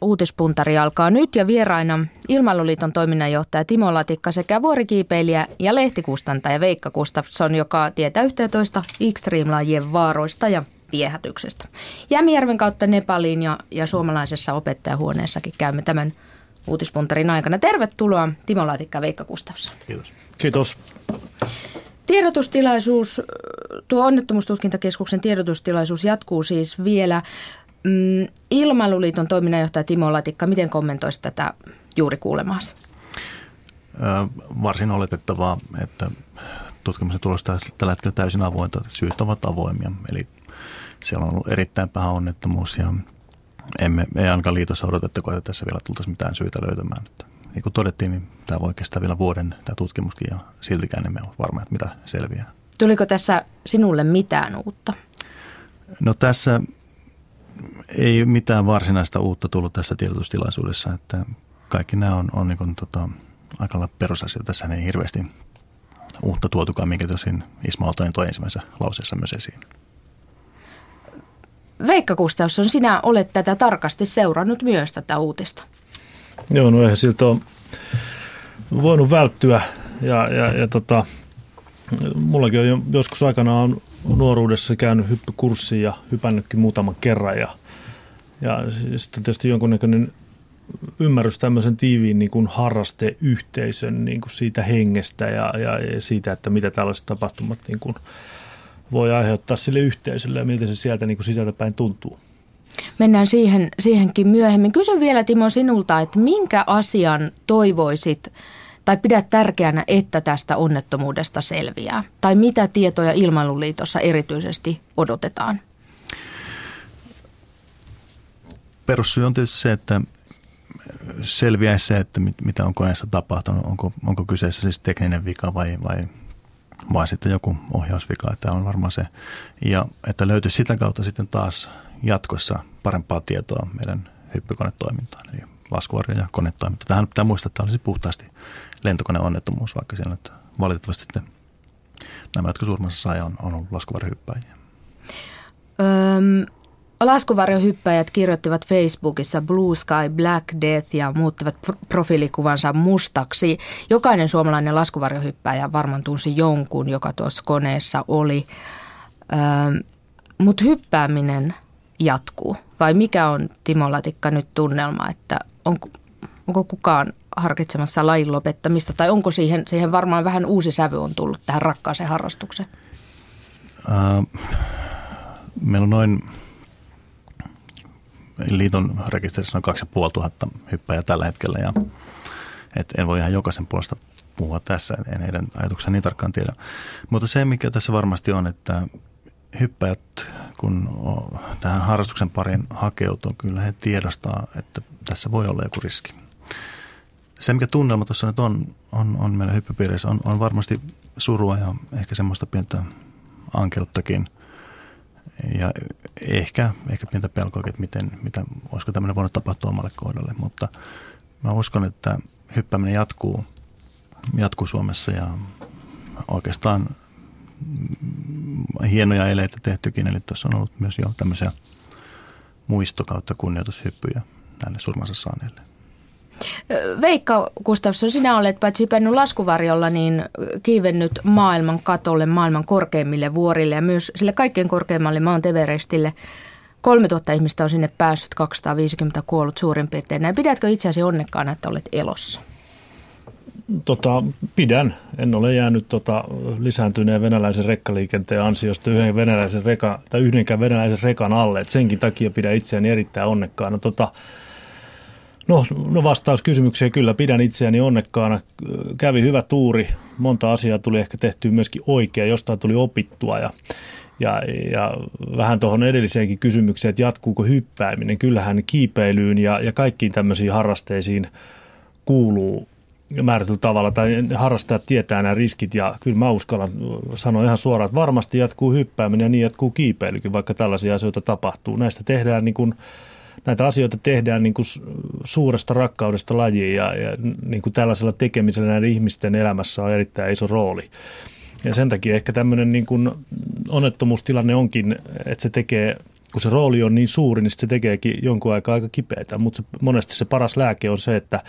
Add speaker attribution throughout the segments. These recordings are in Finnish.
Speaker 1: uutispuntari alkaa nyt ja vieraina Ilmailuliiton toiminnanjohtaja Timo Latikka sekä vuorikiipeilijä ja lehtikustantaja Veikka Gustafsson, joka tietää 11 Extreme-lajien vaaroista ja viehätyksestä. Jämijärven kautta Nepaliin ja, ja suomalaisessa opettajahuoneessakin käymme tämän uutispuntarin aikana. Tervetuloa Timo Latikka Veikka Gustafsson.
Speaker 2: Kiitos.
Speaker 3: Kiitos.
Speaker 1: Tiedotustilaisuus, tuo onnettomuustutkintakeskuksen tiedotustilaisuus jatkuu siis vielä. Mm, Ilmailuliiton toiminnanjohtaja Timo Latikka, miten kommentoisi tätä juuri kuulemaasi?
Speaker 2: Varsin oletettavaa, että tutkimuksen tulos tällä hetkellä täysin avointa. Syyt ovat avoimia, eli siellä on ollut erittäin paha onnettomuus ja emme, ei ainakaan liitossa odotettako, että tässä vielä tultaisiin mitään syytä löytämään. Että, niin kuin todettiin, niin tämä voi kestää vielä vuoden tämä tutkimuskin ja siltikään emme ole varma, että mitä selviää.
Speaker 1: Tuliko tässä sinulle mitään uutta?
Speaker 2: No tässä ei mitään varsinaista uutta tullut tässä tiedotustilaisuudessa, että kaikki nämä on, on niin kuin, tota, aika lailla perusasioita. Tässä ei hirveästi uutta tuotukaan, minkä tosin Ismail toi ensimmäisessä lauseessa myös esiin.
Speaker 1: Veikka Gustafsson, sinä olet tätä tarkasti seurannut myös tätä uutista.
Speaker 3: Joo, no eihän siltä ole voinut välttyä ja, ja, ja tota, mullakin on jo joskus aikana on nuoruudessa käynyt hyppykurssia ja hypännytkin muutaman kerran ja, ja sitten tietysti jonkunnäköinen ymmärrys tämmöisen tiiviin niin kuin harrasteyhteisön niin kuin siitä hengestä ja, ja, siitä, että mitä tällaiset tapahtumat niin kuin voi aiheuttaa sille yhteisölle ja miltä se sieltä niin kuin sisältä päin tuntuu.
Speaker 1: Mennään siihen, siihenkin myöhemmin. Kysyn vielä Timo sinulta, että minkä asian toivoisit tai pidät tärkeänä, että tästä onnettomuudesta selviää? Tai mitä tietoja Ilmailuliitossa erityisesti odotetaan?
Speaker 2: Perussyy on tietysti se, että selviäisi se, että mitä on koneessa tapahtunut. Onko, onko kyseessä siis tekninen vika vai, vai vai sitten joku ohjausvika, että on varmaan se. Ja että löytyisi sitä kautta sitten taas jatkossa parempaa tietoa meidän hyppykonetoimintaan, eli laskuvarjo ja konetoiminta. Tähän pitää muistaa, että tämä olisi puhtaasti lentokoneonnettomuus, vaikka siellä nyt valitettavasti sitten nämä, jotka surmassa sai, on, on ollut laskuvarjohyppäjiä.
Speaker 1: Öm, Laskuvarjohyppäjät kirjoittivat Facebookissa Blue Sky Black Death ja muuttivat profiilikuvansa mustaksi. Jokainen suomalainen laskuvarjohyppäjä varmaan tunsi jonkun, joka tuossa koneessa oli. Mutta hyppääminen jatkuu. Vai mikä on Timo Latikka nyt tunnelma, että onko, onko kukaan harkitsemassa lajin lopettamista tai onko siihen, siihen varmaan vähän uusi sävy on tullut tähän rakkaaseen harrastukseen?
Speaker 2: Äh, meillä on noin liiton rekisterissä on 2500 hyppäjää tällä hetkellä ja et en voi ihan jokaisen puolesta puhua tässä, en heidän ajatuksensa niin tarkkaan tiedä. Mutta se, mikä tässä varmasti on, että hyppäjät, kun tähän harrastuksen parin hakeutuu, kyllä he tiedostaa, että tässä voi olla joku riski. Se, mikä tunnelma tuossa nyt on, on, on meidän hyppypiirissä, on, on varmasti surua ja ehkä semmoista pientä ankeuttakin – ja ehkä, ehkä pientä pelkoa, että miten, mitä, olisiko tämmöinen voinut tapahtua omalle kohdalle, mutta mä uskon, että hyppääminen jatkuu, jatkuu Suomessa ja oikeastaan hienoja eleitä tehtykin, eli tuossa on ollut myös jo tämmöisiä muisto- kautta kunnioitushyppyjä näille surmansa saaneille.
Speaker 1: Veikka Gustafsson, sinä olet paitsi hypännyt laskuvarjolla, niin kiivennyt maailman katolle, maailman korkeimmille vuorille ja myös sille kaikkein korkeimmalle Mount Everestille. 3000 ihmistä on sinne päässyt, 250 kuollut suurin piirtein. Näin pidätkö itseäsi onnekkaana, että olet elossa?
Speaker 3: Tota, pidän. En ole jäänyt tota, lisääntyneen venäläisen rekkaliikenteen ansiosta yhden venäläisen reka, tai yhdenkään venäläisen rekan alle. Et senkin takia pidän itseäni erittäin onnekkaana. Tota, No, no vastaus kysymykseen kyllä pidän itseäni onnekkaana. Kävi hyvä tuuri, monta asiaa tuli ehkä tehtyä myöskin oikein, jostain tuli opittua ja, ja, ja vähän tuohon edelliseenkin kysymykseen, että jatkuuko hyppääminen. Kyllähän kiipeilyyn ja, ja kaikkiin tämmöisiin harrasteisiin kuuluu määrätyllä tavalla, tai harrastajat tietää nämä riskit, ja kyllä mä uskallan sanoa ihan suoraan, että varmasti jatkuu hyppääminen ja niin jatkuu kiipeilykin, vaikka tällaisia asioita tapahtuu. Näistä tehdään niin kuin näitä asioita tehdään niin kuin suuresta rakkaudesta lajiin ja, ja niin kuin tällaisella tekemisellä näiden ihmisten elämässä on erittäin iso rooli. Ja sen takia ehkä tämmöinen niin kuin onnettomuustilanne onkin, että se tekee kun se rooli on niin suuri, niin se tekeekin jonkun aikaa aika kipeätä. Mutta monesti se paras lääke on se, että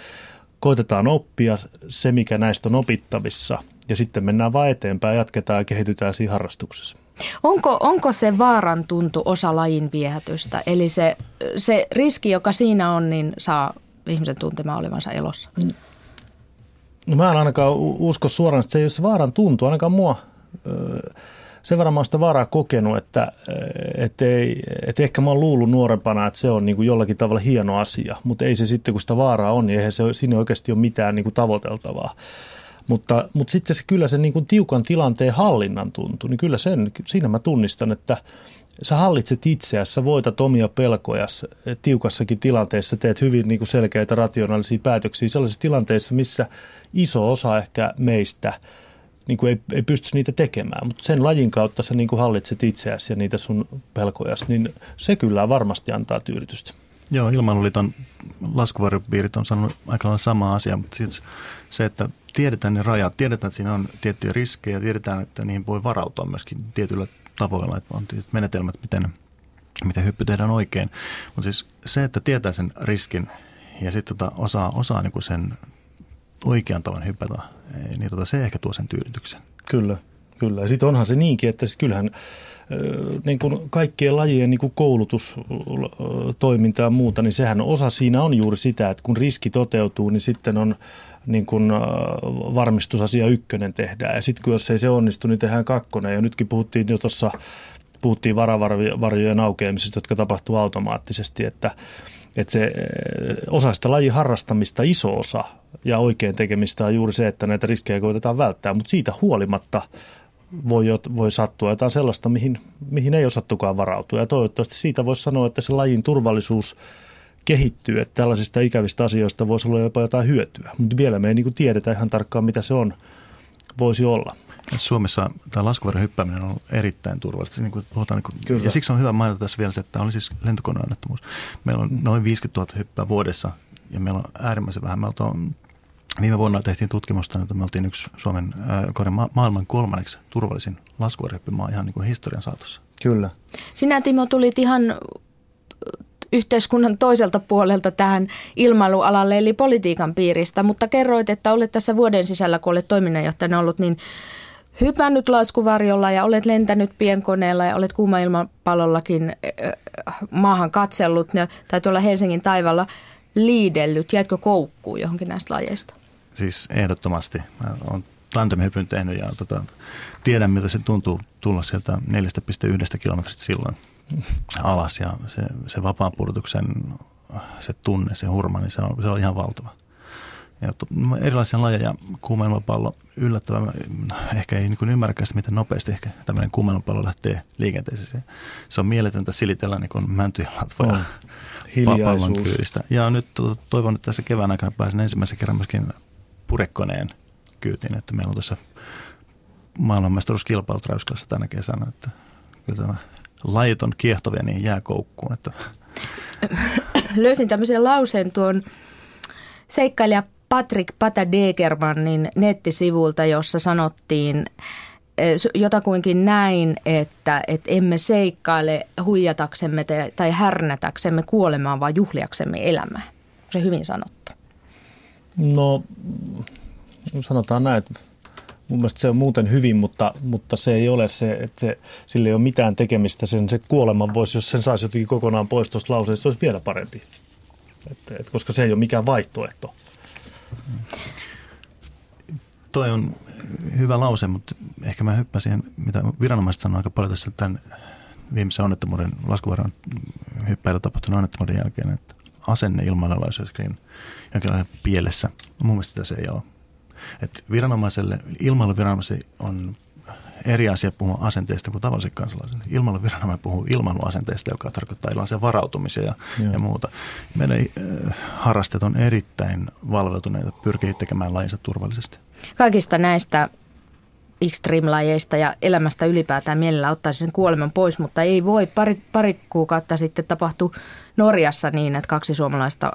Speaker 3: koitetaan oppia se, mikä näistä on opittavissa – ja sitten mennään vaan eteenpäin, jatketaan ja kehitytään siinä harrastuksessa.
Speaker 1: Onko, onko se vaaran tuntu osa lajin viehätystä? Eli se, se riski, joka siinä on, niin saa ihmisen tuntemaan olevansa elossa?
Speaker 3: No mä en ainakaan usko suoraan, että se ei ole se vaaran tuntu. Ainakaan mua sen verran mä oon sitä vaaraa kokenut, että et ei, et ehkä mä oon luullut nuorempana, että se on niin kuin jollakin tavalla hieno asia, mutta ei se sitten, kun sitä vaaraa on, niin eihän se, siinä oikeasti ole mitään niin kuin tavoiteltavaa. Mutta, mutta sitten se kyllä se niin kuin tiukan tilanteen hallinnan tuntuu, niin kyllä sen, siinä mä tunnistan, että sä hallitset itseäsi, sä voitat omia pelkoja tiukassakin tilanteessa, teet hyvin niin kuin selkeitä rationaalisia päätöksiä sellaisissa tilanteissa, missä iso osa ehkä meistä niin kuin ei, ei pystyisi niitä tekemään, mutta sen lajin kautta sä niin kuin hallitset itseäsi ja niitä sun pelkoja, niin se kyllä varmasti antaa tyydytystä.
Speaker 2: Joo, Ilmailuliiton laskuvarjopiirit on sanonut aika lailla sama asia, mutta siis se, että tiedetään ne rajat, tiedetään, että siinä on tiettyjä riskejä, tiedetään, että niihin voi varautua myöskin tietyillä tavoilla, että on tietyt menetelmät, miten, miten hyppy tehdään oikein. Mutta siis se, että tietää sen riskin ja sitten tota osaa, osaa niin kuin sen oikean tavan hypätä, niin tota, se ehkä tuo sen tyydytyksen.
Speaker 3: Kyllä, kyllä. Ja sitten onhan se niinkin, että siis kyllähän niin kuin kaikkien lajien niin kuin koulutustoiminta ja muuta, niin sehän osa siinä on juuri sitä, että kun riski toteutuu, niin sitten on niin kuin varmistusasia ykkönen tehdään. Ja sitten kun jos ei se onnistu, niin tehdään kakkonen. Ja nytkin puhuttiin jo tuossa, puhuttiin varavarjojen aukeamisesta, jotka tapahtuu automaattisesti, että, että se osa sitä lajin harrastamista, iso osa ja oikein tekemistä on juuri se, että näitä riskejä koitetaan välttää, mutta siitä huolimatta voi, voi sattua jotain sellaista, mihin, mihin ei osattukaan varautua. Ja toivottavasti siitä voisi sanoa, että se lajin turvallisuus kehittyy, että tällaisista ikävistä asioista voisi olla jopa jotain hyötyä. Mutta vielä me ei niin tiedetä ihan tarkkaan, mitä se on, voisi olla.
Speaker 2: Suomessa tämä laskuvarjon hyppääminen on ollut erittäin turvallista. Niin kuin puhutaan, niin kuin, ja siksi on hyvä mainita tässä vielä se, että tämä oli siis lentokoneonnettomuus. Meillä on noin 50 000 hyppää vuodessa ja meillä on äärimmäisen vähän. Meillä on Viime vuonna tehtiin tutkimusta, että me oltiin yksi Suomen äh, ma- maailman kolmanneksi turvallisin laskuvarjohyppymaa ihan niin kuin historian saatossa.
Speaker 3: Kyllä.
Speaker 1: Sinä Timo tulit ihan yhteiskunnan toiselta puolelta tähän ilmailualalle eli politiikan piiristä, mutta kerroit, että olet tässä vuoden sisällä, kun olet toiminnanjohtajana ollut, niin hypännyt laskuvarjolla ja olet lentänyt pienkoneella ja olet kuuma ilmapallollakin maahan katsellut tai tuolla Helsingin taivalla liidellyt. Jäitkö koukkuun johonkin näistä lajeista?
Speaker 2: Siis ehdottomasti. Mä olen tandemhypyn tehnyt ja tota, tiedän, miltä se tuntuu tulla sieltä 4,1 kilometristä silloin alas. Ja se, se vapaan pudotuksen se tunne, se hurma, niin se on, se on ihan valtava. Ja erilaisia lajeja, kuumelmapallo, yllättävän, ehkä ei niin ymmärräkään sitä, miten nopeasti ehkä tämmöinen kuumelmapallo lähtee liikenteeseen. Se on mieletöntä silitellä niin kuin mäntyjä latvoja pallon kyydistä. Ja nyt toivon, että tässä kevään aikana pääsen ensimmäisen kerran myöskin purekoneen kyytiin, että meillä on tässä maailmanmestaruuskilpailut Räyskälässä tänä kesänä, että kyllä tämä lajit on kiehtovia niin jää koukkuun. Että.
Speaker 1: Löysin tämmöisen lauseen tuon seikkailija Patrick Patadegermanin nettisivulta, jossa sanottiin jotakuinkin näin, että, että emme seikkaile huijataksemme tai härnätäksemme kuolemaan, vaan juhliaksemme elämää. Se hyvin sanottu.
Speaker 3: No sanotaan näin, että mun mielestä se on muuten hyvin, mutta, mutta se ei ole se, että se, sillä ei ole mitään tekemistä. Sen, se kuoleman voisi, jos sen saisi jotenkin kokonaan pois tuosta lauseesta, se olisi vielä parempi. Et, et, koska se ei ole mikään vaihtoehto.
Speaker 2: Toi on hyvä lause, mutta ehkä mä hyppäsin, mitä viranomaiset sanoivat aika paljon tässä tämän viimeisen onnettomuuden, laskuvaran hyppäillä tapahtuneen onnettomuuden jälkeen, että asenne ilmailalla olisi jonkinlainen pielessä. Mun mielestä sitä se ei ole. Et viranomaiselle, ilmailuviranomaiselle on eri asia puhua asenteista kuin tavalliselle kansalaiselle. Ilmailuviranomainen puhuu ilmailuasenteista, joka tarkoittaa erilaisia varautumisia ja, ja muuta. Meidän äh, harrastajat on erittäin valveutuneita, pyrkii tekemään lajinsa turvallisesti.
Speaker 1: Kaikista näistä extreme-lajeista ja elämästä ylipäätään mielellä ottaisi sen kuoleman pois, mutta ei voi. Pari, pari kuukautta sitten tapahtui Norjassa niin, että kaksi suomalaista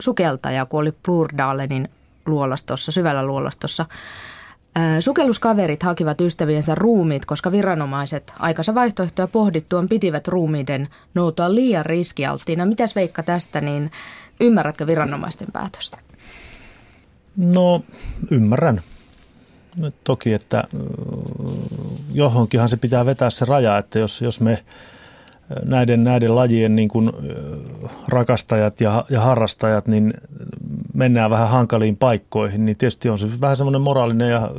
Speaker 1: sukeltajaa kuoli Plurdalenin luolastossa, syvällä luolastossa Sukelluskaverit hakivat ystäviensä ruumiit, koska viranomaiset aikansa vaihtoehtoja pohdittuaan pitivät ruumiiden noutoa liian riskialttiina. Mitäs Veikka tästä, niin ymmärrätkö viranomaisten päätöstä?
Speaker 3: No ymmärrän. Toki, että johonkinhan se pitää vetää se raja, että jos, jos me näiden, näiden lajien niin kuin rakastajat ja, ja harrastajat, niin mennään vähän hankaliin paikkoihin, niin tietysti on se vähän semmoinen moraalinen ja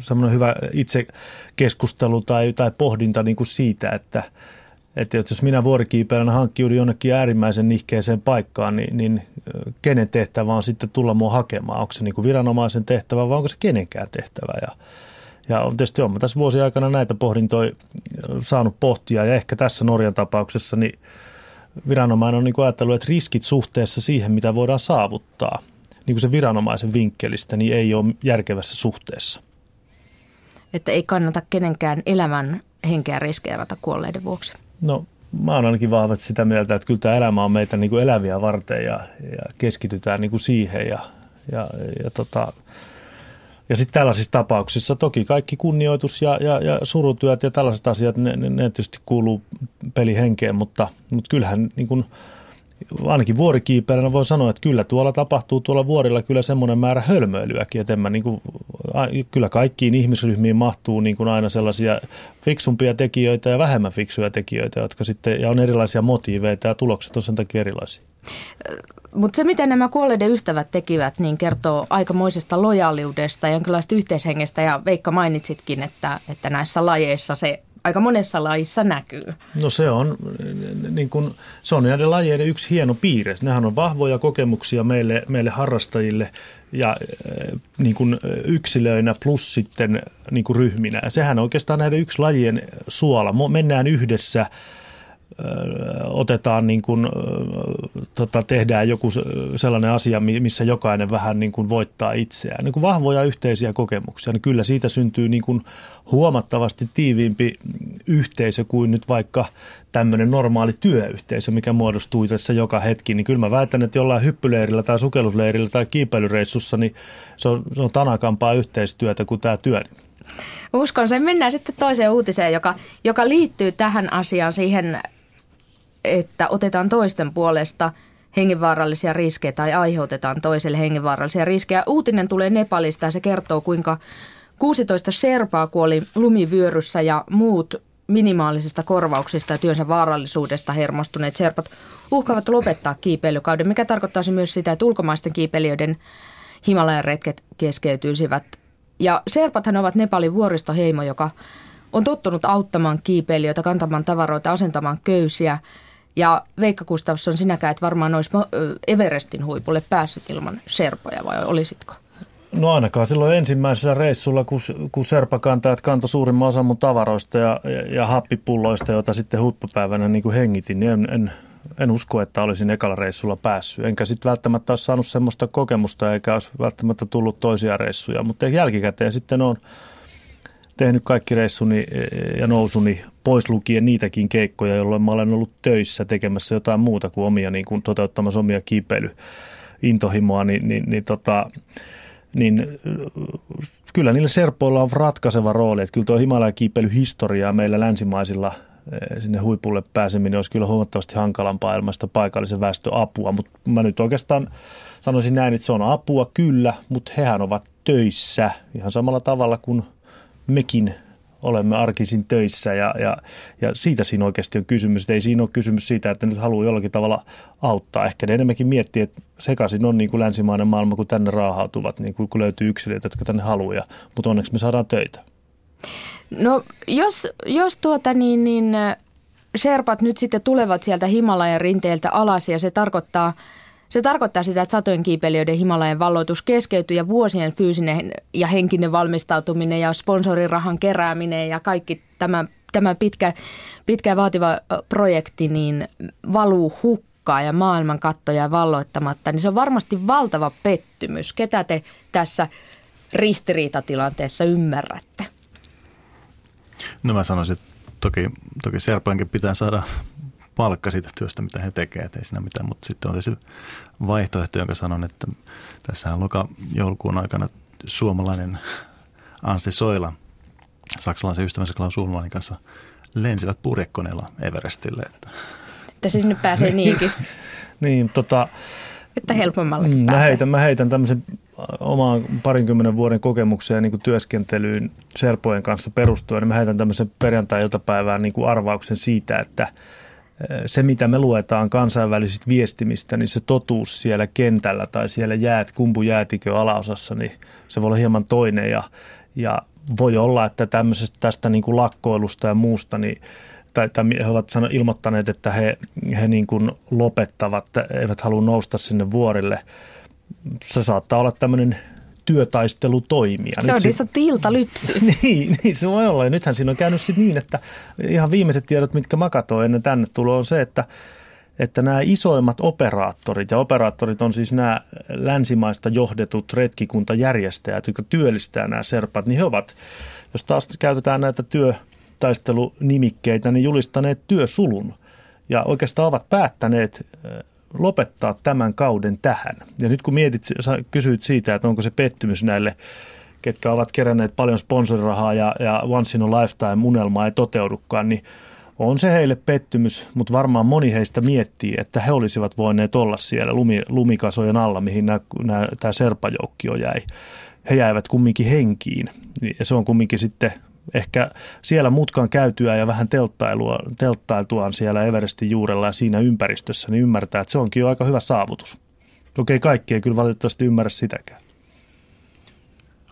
Speaker 3: semmoinen hyvä itse keskustelu tai, tai pohdinta niin kuin siitä, että, että jos minä vuorikiipeänä hankkiudun jonnekin äärimmäisen nihkeeseen paikkaan, niin, niin kenen tehtävä on sitten tulla mua hakemaan? Onko se niin kuin viranomaisen tehtävä vai onko se kenenkään tehtävä? Ja, ja on tietysti on tässä vuosien aikana näitä pohdintoja saanut pohtia ja ehkä tässä Norjan tapauksessa niin viranomainen on niin kuin ajatellut, että riskit suhteessa siihen, mitä voidaan saavuttaa, niin kuin se viranomaisen vinkkelistä, niin ei ole järkevässä suhteessa.
Speaker 1: Että ei kannata kenenkään elämän henkeä riskeerata kuolleiden vuoksi.
Speaker 3: No mä oon ainakin vahvasti sitä mieltä, että kyllä tämä elämä on meitä niin kuin eläviä varten ja, ja keskitytään niin kuin siihen ja, ja, ja tota, ja sitten tällaisissa tapauksissa toki kaikki kunnioitus ja, ja, ja surutyöt ja tällaiset asiat, ne, ne, ne tietysti kuuluu pelihenkeen, mutta, mutta kyllähän niin kuin, ainakin vuorikiipeänä voi sanoa, että kyllä tuolla tapahtuu tuolla vuorilla kyllä semmoinen määrä hölmöilyäkin, että mä niin kuin, kyllä kaikkiin ihmisryhmiin mahtuu niin kuin aina sellaisia fiksumpia tekijöitä ja vähemmän fiksuja tekijöitä, jotka sitten, ja on erilaisia motiiveita ja tulokset on sen takia erilaisia.
Speaker 1: Mutta se, mitä nämä kuolleiden ystävät tekivät, niin kertoo aikamoisesta lojaaliudesta ja jonkinlaista yhteishengestä. Ja Veikka mainitsitkin, että, että näissä lajeissa se aika monessa lajissa näkyy.
Speaker 3: No se on, niin kun, se on näiden lajeiden yksi hieno piirre. Nehän on vahvoja kokemuksia meille, meille harrastajille ja niin kun yksilöinä plus sitten niin kun ryhminä. Sehän on oikeastaan näiden yksi lajien suola. Mennään yhdessä – otetaan niin kuin, tota, tehdään joku sellainen asia, missä jokainen vähän niin kuin voittaa itseään. Niin kuin vahvoja yhteisiä kokemuksia, niin kyllä siitä syntyy niin kuin huomattavasti tiiviimpi yhteisö kuin nyt vaikka tämmöinen normaali työyhteisö, mikä muodostuu tässä joka hetki. Niin kyllä mä väitän, että jollain hyppyleirillä tai sukellusleirillä tai kiipeilyreissussa, niin se on, se on tanakampaa yhteistyötä kuin tämä työ.
Speaker 1: Uskon sen. Mennään sitten toiseen uutiseen, joka, joka liittyy tähän asiaan siihen että otetaan toisten puolesta hengenvaarallisia riskejä tai aiheutetaan toiselle hengenvaarallisia riskejä. Uutinen tulee Nepalista ja se kertoo, kuinka 16 serpaa kuoli lumivyöryssä ja muut minimaalisista korvauksista ja työnsä vaarallisuudesta hermostuneet serpat uhkaavat lopettaa kiipeilykauden, mikä tarkoittaisi myös sitä, että ulkomaisten kiipeilijöiden Himalajan retket keskeytyisivät. Ja serpathan ovat Nepalin vuoristoheimo, joka on tottunut auttamaan kiipeilijöitä, kantamaan tavaroita, asentamaan köysiä – ja Veikka Gustafsson, sinäkään et varmaan olisi Everestin huipulle päässyt ilman serpoja vai olisitko?
Speaker 3: No ainakaan silloin ensimmäisellä reissulla, kun, kun serpakantajat kantoi suurimman osan mun tavaroista ja, ja, ja happipulloista, joita sitten huippupäivänä niin kuin hengitin, niin en, en, en usko, että olisin ekalla reissulla päässyt. Enkä sitten välttämättä olisi saanut semmoista kokemusta, eikä olisi välttämättä tullut toisia reissuja. Mutta jälkikäteen sitten on tehnyt kaikki reissuni ja nousuni pois lukien niitäkin keikkoja, jolloin mä olen ollut töissä tekemässä jotain muuta kuin omia, niin kuin toteuttamassa omia kiipeilyintohimoa, niin, niin, niin, tota, niin kyllä niillä serpoilla on ratkaiseva rooli. Että kyllä tuo Himalaya-kiipeilyhistoriaa meillä länsimaisilla sinne huipulle pääseminen olisi kyllä huomattavasti hankalampaa ilmaista paikallisen väestön apua, mutta mä nyt oikeastaan sanoisin näin, että se on apua kyllä, mutta hehän ovat töissä ihan samalla tavalla kuin mekin olemme arkisin töissä ja, ja, ja siitä siinä oikeasti on kysymys. Ei siinä ole kysymys siitä, että nyt haluaa jollakin tavalla auttaa. Ehkä ne enemmänkin miettii, että sekaisin on niin kuin länsimainen maailma, kun tänne raahautuvat, niin kuin, kun löytyy yksilöitä, jotka tänne haluaa. Mutta onneksi me saadaan töitä.
Speaker 1: No jos, jos tuota niin, niin Sherpat nyt sitten tulevat sieltä Himalajan rinteeltä alas ja se tarkoittaa – se tarkoittaa sitä, että satojen kiipeilijöiden Himalajan valloitus keskeytyy ja vuosien fyysinen ja henkinen valmistautuminen ja sponsorirahan kerääminen ja kaikki tämä, tämä pitkä, pitkä vaativa projekti niin valuu hukkaan ja maailman kattoja valloittamatta, niin se on varmasti valtava pettymys. Ketä te tässä ristiriitatilanteessa ymmärrätte?
Speaker 2: No mä sanoisin, että toki, toki Serpankin pitää saada palkka siitä työstä, mitä he tekevät, ei siinä mitään. Mutta sitten on tietysti vaihtoehto, jonka sanon, että tässä loka joulukuun aikana suomalainen Ansi Soila saksalaisen ystävänsä Klaus Ulmanin kanssa lensivät purjekoneella Everestille. Että.
Speaker 1: että siis nyt pääsee niinkin.
Speaker 3: niin, tota,
Speaker 1: että helpommalla mm,
Speaker 3: mä heitän, mä heitän tämmöisen omaan parinkymmenen vuoden kokemukseen niin kuin työskentelyyn Serpojen kanssa perustuen, niin mä heitän tämmöisen perjantai-iltapäivään niin kuin arvauksen siitä, että se, mitä me luetaan kansainvälisistä viestimistä, niin se totuus siellä kentällä tai siellä jäät, kumpujäätikö alaosassa, niin se voi olla hieman toinen ja, ja voi olla, että tämmöisestä tästä niin kuin lakkoilusta ja muusta, niin tai, tai he ovat ilmoittaneet, että he, he niin kuin lopettavat, eivät halua nousta sinne vuorille. Se saattaa olla tämmöinen työtaistelu toimia.
Speaker 1: Se on niin sanottu iltalypsy.
Speaker 3: niin, niin, se voi olla. Ja nythän siinä on käynyt sitten niin, että ihan viimeiset tiedot, mitkä mä katsoin ennen tänne tuloa, on se, että että nämä isoimmat operaattorit, ja operaattorit on siis nämä länsimaista johdetut retkikuntajärjestäjät, jotka työllistää nämä serpat, niin he ovat, jos taas käytetään näitä työtaistelunimikkeitä, niin julistaneet työsulun. Ja oikeastaan ovat päättäneet lopettaa tämän kauden tähän. Ja nyt kun mietit, kysyit siitä, että onko se pettymys näille, ketkä ovat keränneet paljon sponsorirahaa ja, ja once in a lifetime unelma ei toteudukaan, niin on se heille pettymys, mutta varmaan moni heistä miettii, että he olisivat voineet olla siellä lumi, lumikasojen alla, mihin tämä serpajoukkio jäi. He jäivät kumminkin henkiin ja se on kumminkin sitten ehkä siellä mutkan käytyä ja vähän telttailua, telttailtuaan siellä Everestin juurella ja siinä ympäristössä, niin ymmärtää, että se onkin jo aika hyvä saavutus. Okei, kaikki ei kyllä valitettavasti ymmärrä sitäkään.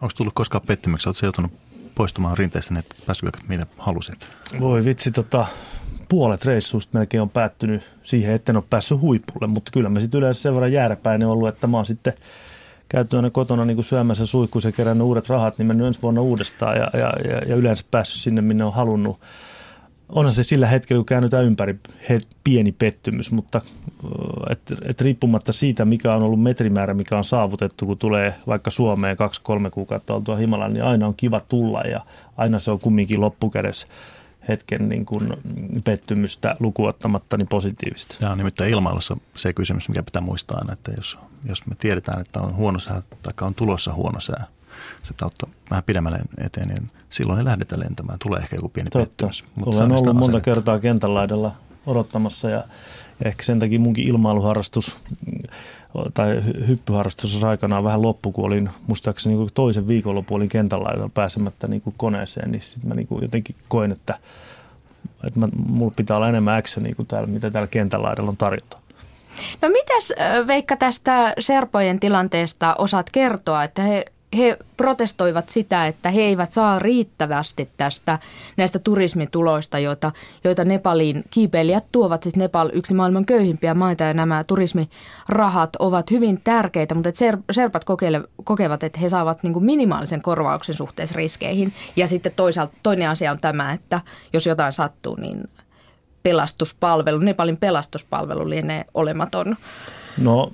Speaker 2: Onko tullut koskaan pettymyksiä? Oletko joutunut poistumaan rinteestä, että pääsykö minä halusit?
Speaker 3: Voi vitsi, tota, puolet reissuista melkein on päättynyt siihen, että en ole päässyt huipulle, mutta kyllä mä sitten yleensä sen verran jääräpäinen ollut, että mä oon sitten – käyty aina kotona niin kuin syömässä suihkuissa ja kerännyt uudet rahat, niin mennyt ensi vuonna uudestaan ja, ja, ja, ja yleensä päässyt sinne, minne on halunnut. Onhan se sillä hetkellä, kun käännytään ympäri, he, pieni pettymys, mutta et, et riippumatta siitä, mikä on ollut metrimäärä, mikä on saavutettu, kun tulee vaikka Suomeen kaksi-kolme kuukautta oltua Himalan, niin aina on kiva tulla ja aina se on kumminkin loppukädessä hetken niin kuin pettymystä lukuottamatta niin positiivista.
Speaker 2: Tämä on nimittäin ilmailussa se kysymys, mikä pitää muistaa aina, että jos, jos me tiedetään, että on huono sää tai on tulossa huono sää, se ottaa vähän pidemmälle eteen, niin silloin ei lähdetä lentämään. Tulee ehkä joku pieni Totta. pettymys.
Speaker 3: Mutta Olen ollut monta kertaa kentän laidalla odottamassa ja ehkä sen takia munkin ilmailuharrastus tai hyppyharrastus aikanaan vähän loppu, kun olin muistaakseni niin toisen viikonlopun olin kentällä pääsemättä niin kuin koneeseen, niin sitten mä niin kuin jotenkin koen, että, että mä, mulla pitää olla enemmän actionia kuin täällä, mitä täällä kentällä on tarjota.
Speaker 1: No mitäs Veikka tästä Serpojen tilanteesta osaat kertoa, että he he protestoivat sitä, että he eivät saa riittävästi tästä näistä turismituloista, joita, joita Nepaliin kiipeilijät tuovat. Siis Nepal yksi maailman köyhimpiä maita ja nämä turismirahat ovat hyvin tärkeitä, mutta ser, serpat kokeile, kokevat, että he saavat niin kuin minimaalisen korvauksen suhteessa riskeihin. Ja sitten toisaalta toinen asia on tämä, että jos jotain sattuu, niin pelastuspalvelu, Nepalin pelastuspalvelu lienee olematon.
Speaker 3: No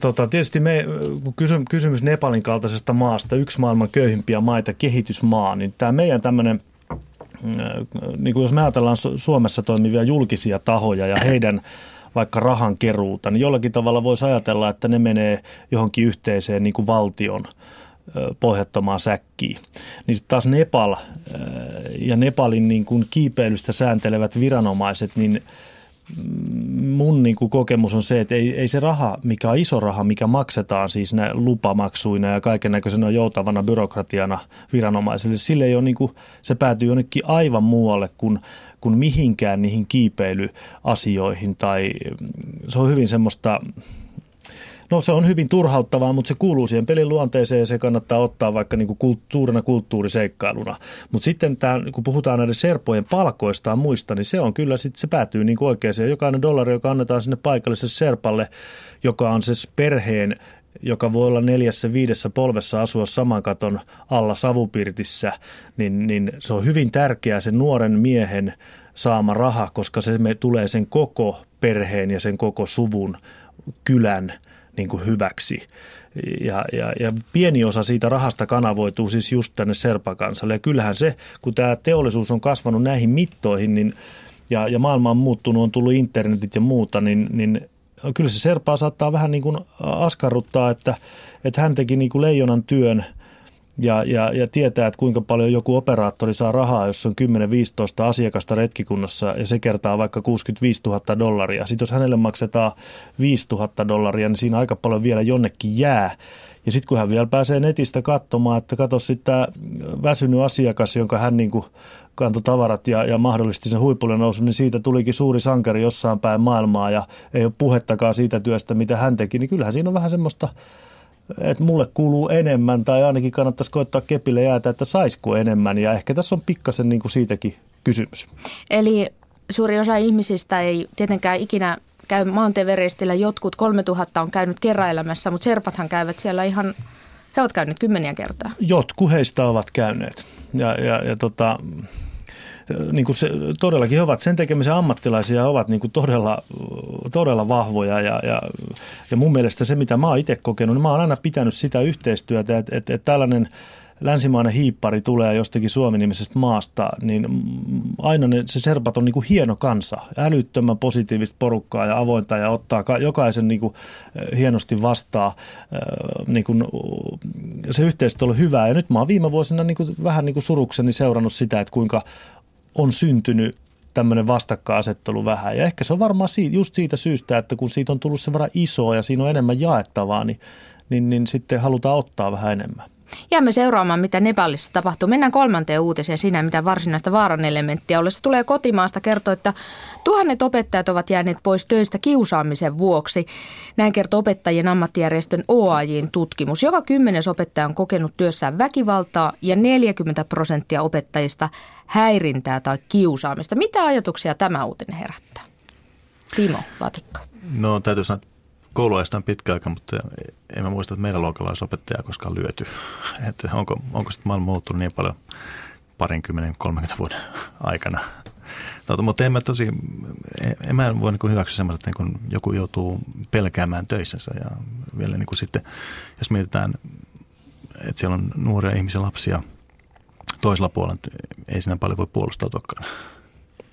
Speaker 3: tota, tietysti me, kun kysymys Nepalin kaltaisesta maasta, yksi maailman köyhimpiä maita, kehitysmaa, niin tämä meidän tämmöinen äh, niin kuin jos me ajatellaan Suomessa toimivia julkisia tahoja ja heidän vaikka rahan keruuta, niin jollakin tavalla voisi ajatella, että ne menee johonkin yhteiseen niin kuin valtion pohjattomaan säkkiin. Niin sitten taas Nepal ja Nepalin niin kuin kiipeilystä sääntelevät viranomaiset, niin – mun niin kuin kokemus on se, että ei, ei se raha, mikä on iso raha, mikä maksetaan siis nä lupamaksuina ja kaiken näköisenä joutavana byrokratiana viranomaisille, sille ei ole niin kuin, se päätyy jonnekin aivan muualle kuin, kuin mihinkään niihin kiipeilyasioihin tai se on hyvin semmoista No se on hyvin turhauttavaa, mutta se kuuluu siihen pelin luonteeseen ja se kannattaa ottaa vaikka niin kuin suurena kulttuuriseikkailuna. Mutta sitten tämä, kun puhutaan näiden serpojen palkoista ja muista, niin se on kyllä sitten se päätyy niin oikeaan. Jokainen dollari, joka annetaan sinne paikalliselle serpalle, joka on se perheen joka voi olla neljässä viidessä polvessa asua saman katon alla savupirtissä, niin, niin se on hyvin tärkeää sen nuoren miehen saama raha, koska se me tulee sen koko perheen ja sen koko suvun kylän niin kuin hyväksi. Ja, ja, ja pieni osa siitä rahasta kanavoituu siis just tänne Serpakansalle. Ja kyllähän se, kun tämä teollisuus on kasvanut näihin mittoihin, niin, ja, ja maailma on muuttunut, on tullut internetit ja muuta, niin, niin kyllä se Serpaa saattaa vähän niin kuin askarruttaa, että, että hän teki niin kuin leijonan työn ja, ja, ja tietää, että kuinka paljon joku operaattori saa rahaa, jos on 10-15 asiakasta retkikunnassa ja se kertaa vaikka 65 000 dollaria. Sitten jos hänelle maksetaan 5 000 dollaria, niin siinä aika paljon vielä jonnekin jää. Ja sitten kun hän vielä pääsee netistä katsomaan, että katso sitten tämä väsynyt asiakas, jonka hän niin kantoi tavarat ja, ja mahdollisti sen huipulle nousun, niin siitä tulikin suuri sankari jossain päin maailmaa ja ei ole puhettakaan siitä työstä, mitä hän teki, niin kyllähän siinä on vähän semmoista että mulle kuuluu enemmän tai ainakin kannattaisi koittaa kepille jäätä, että saisiko enemmän ja ehkä tässä on pikkasen niin kuin siitäkin kysymys.
Speaker 1: Eli suuri osa ihmisistä ei tietenkään ikinä käy maantieverestillä. Jotkut 3000 on käynyt kerraelämässä, mutta serpathan käyvät siellä ihan, he ovat käyneet kymmeniä kertaa.
Speaker 3: Jotkut heistä ovat käyneet ja, ja, ja tota, niin kuin se, todellakin he ovat sen tekemisen ammattilaisia, ovat niin kuin todella, todella vahvoja ja, ja, ja mun mielestä se, mitä mä oon itse kokenut, niin mä oon aina pitänyt sitä yhteistyötä, että, että, että tällainen länsimainen hiippari tulee jostakin Suomi-nimisestä maasta, niin aina ne, se serpat on niin kuin hieno kansa, älyttömän positiivista porukkaa ja avointa ja ottaa jokaisen niin kuin hienosti vastaan. Niin kuin, se yhteistyö on hyvää ja nyt mä oon viime vuosina niin kuin, vähän niin kuin surukseni seurannut sitä, että kuinka on syntynyt tämmöinen vastakkainasettelu vähän. Ja ehkä se on varmaan siitä, just siitä syystä, että kun siitä on tullut sen verran isoa ja siinä on enemmän jaettavaa, niin, niin, niin sitten halutaan ottaa vähän enemmän.
Speaker 1: Jäämme seuraamaan, mitä Nepalissa tapahtuu. Mennään kolmanteen uutiseen siinä, mitä varsinaista vaaran elementtiä ollessa tulee kotimaasta kertoa, että tuhannet opettajat ovat jääneet pois töistä kiusaamisen vuoksi. Näin kertoo opettajien ammattijärjestön OAJin tutkimus. Joka kymmenes opettaja on kokenut työssään väkivaltaa ja 40 prosenttia opettajista häirintää tai kiusaamista. Mitä ajatuksia tämä uutinen herättää? Timo Vatikka.
Speaker 2: No täytyy sanoa, että kouluajasta on pitkä aika, mutta en mä muista, että meidän luokalla olisi koskaan lyöty. Että onko, onko sitten maailma muuttunut niin paljon parinkymmenen, 30 vuoden aikana. Tota, mutta en mä tosi, en mä voi niin hyväksyä semmoista, että niin joku joutuu pelkäämään töissänsä ja vielä niin sitten, jos mietitään, että siellä on nuoria ihmisiä, lapsia toisella puolella, ei siinä paljon voi puolustautuakaan.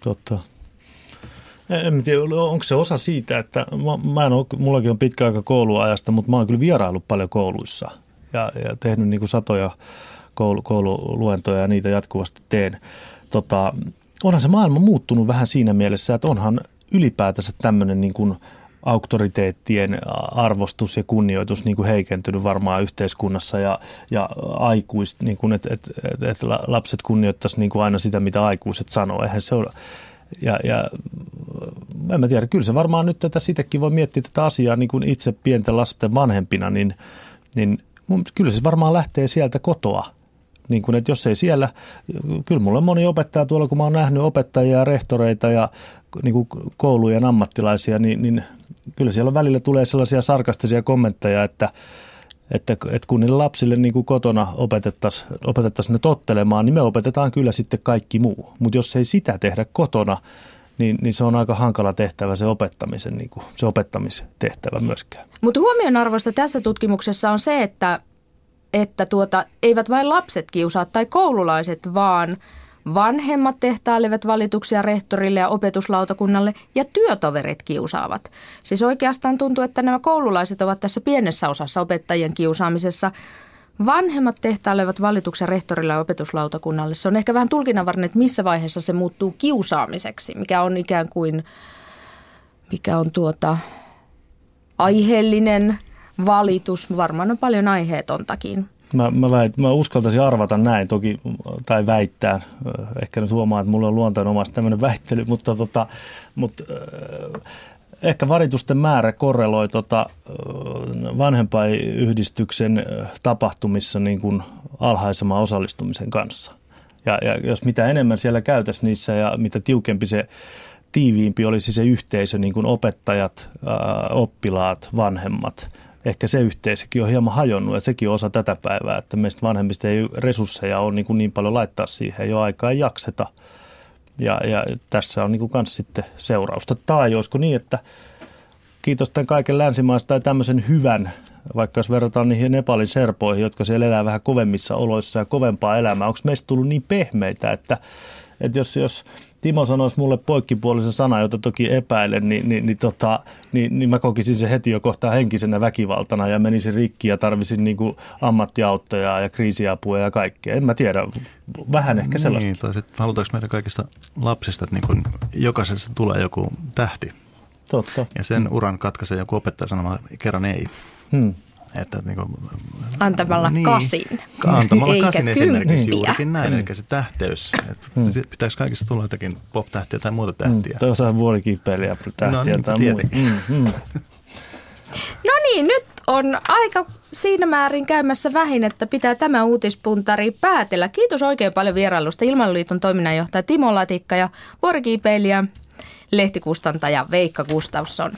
Speaker 3: Totta. En tiedä, onko se osa siitä, että mä, mä en ole, mullakin on pitkä aika kouluajasta, mutta mä oon kyllä vierailut paljon kouluissa ja, ja tehnyt niin kuin satoja koulu, koululuentoja ja niitä jatkuvasti teen. Tota, onhan se maailma muuttunut vähän siinä mielessä, että onhan ylipäätänsä tämmöinen niin kuin auktoriteettien arvostus ja kunnioitus niin kuin heikentynyt varmaan yhteiskunnassa ja, ja aikuist, niin kuin, että et, et, et lapset kunnioittaisi niin kuin aina sitä, mitä aikuiset sanoo. Eihän se ole, ja, ja en mä tiedä, kyllä se varmaan nyt tätä sitäkin voi miettiä tätä asiaa niin kuin itse pienten lasten vanhempina, niin, niin kyllä se varmaan lähtee sieltä kotoa. Niin kuin, että jos ei siellä, kyllä mulle moni opettaja tuolla, kun mä oon nähnyt opettajia ja rehtoreita ja niin kuin koulujen ammattilaisia, niin, niin kyllä siellä välillä tulee sellaisia sarkastisia kommentteja, että, että, että kun niille lapsille niin kuin kotona opetettaisiin opetettaisi ne tottelemaan, niin me opetetaan kyllä sitten kaikki muu. Mutta jos ei sitä tehdä kotona, niin, niin se on aika hankala tehtävä se opettamisen, niin kuin, se opettamistehtävä myöskään.
Speaker 1: Mutta huomionarvoista tässä tutkimuksessa on se, että, että tuota, eivät vain lapset kiusaa tai koululaiset, vaan vanhemmat tehtailevat valituksia rehtorille ja opetuslautakunnalle ja työtoverit kiusaavat. Siis oikeastaan tuntuu, että nämä koululaiset ovat tässä pienessä osassa opettajien kiusaamisessa – Vanhemmat tehtailevat valituksen rehtorille ja opetuslautakunnalle. Se on ehkä vähän tulkinnanvarainen, että missä vaiheessa se muuttuu kiusaamiseksi, mikä on ikään kuin, mikä on tuota aiheellinen valitus. Varmaan on paljon aiheetontakin.
Speaker 3: Mä, mä, väit, mä uskaltaisin arvata näin toki, tai väittää. Ehkä nyt huomaa, että mulla on luontainen tämmöinen väittely, mutta, tota, mutta ehkä varitusten määrä korreloi tota vanhempainyhdistyksen tapahtumissa niin kuin alhaisemman osallistumisen kanssa. Ja, ja jos mitä enemmän siellä käytäisiin niissä ja mitä tiukempi se tiiviimpi olisi se yhteisö, niin kuin opettajat, oppilaat, vanhemmat, ehkä se yhteisökin on hieman hajonnut ja sekin on osa tätä päivää, että meistä vanhemmista ei resursseja ole niin, kuin niin paljon laittaa siihen, jo aikaa ei jakseta – ja, ja tässä on niin kuin sitten seurausta. Tai olisiko niin, että kiitos tämän kaiken länsimaista tai tämmöisen hyvän, vaikka jos verrataan niihin Nepalin serpoihin, jotka siellä elää vähän kovemmissa oloissa ja kovempaa elämää, onko meistä tullut niin pehmeitä, että, että jos, jos Timo sanoisi mulle poikkipuolisen sana, jota toki epäilen, niin, niin, niin, tota, niin, niin mä kokisin se heti jo kohtaa henkisenä väkivaltana ja menisin rikki ja tarvisin niin kuin ammattiauttoja ja kriisiapua ja kaikkea. En mä tiedä, vähän ehkä
Speaker 2: niin,
Speaker 3: sellaista.
Speaker 2: Tai sitten halutaanko meidän kaikista lapsista, että niin kuin jokaisessa tulee joku tähti.
Speaker 3: Totta.
Speaker 2: Ja sen uran katkaisee joku opettaja sanomaan kerran ei.
Speaker 3: Hmm.
Speaker 2: Että niin kuin,
Speaker 1: Antamalla
Speaker 2: niin,
Speaker 1: kasin.
Speaker 2: Antamalla
Speaker 1: Eikä
Speaker 2: kasin esimerkiksi
Speaker 1: kymppiä.
Speaker 2: juurikin näin, eli se tähtäys. Että Pitäisi kaikista tulla jotakin pop-tähtiä tai muuta tähtiä.
Speaker 3: Hmm. Tai osaa vuorikipeliä, tähtiä
Speaker 2: No niin,
Speaker 3: tai muuta. Hmm, hmm.
Speaker 1: No niin, nyt on aika siinä määrin käymässä vähin, että pitää tämä uutispuntari päätellä. Kiitos oikein paljon vierailusta Ilmailoliiton toiminnanjohtaja Timo Latikka ja vuorikiipeilijä lehtikustantaja Veikka Gustafsson.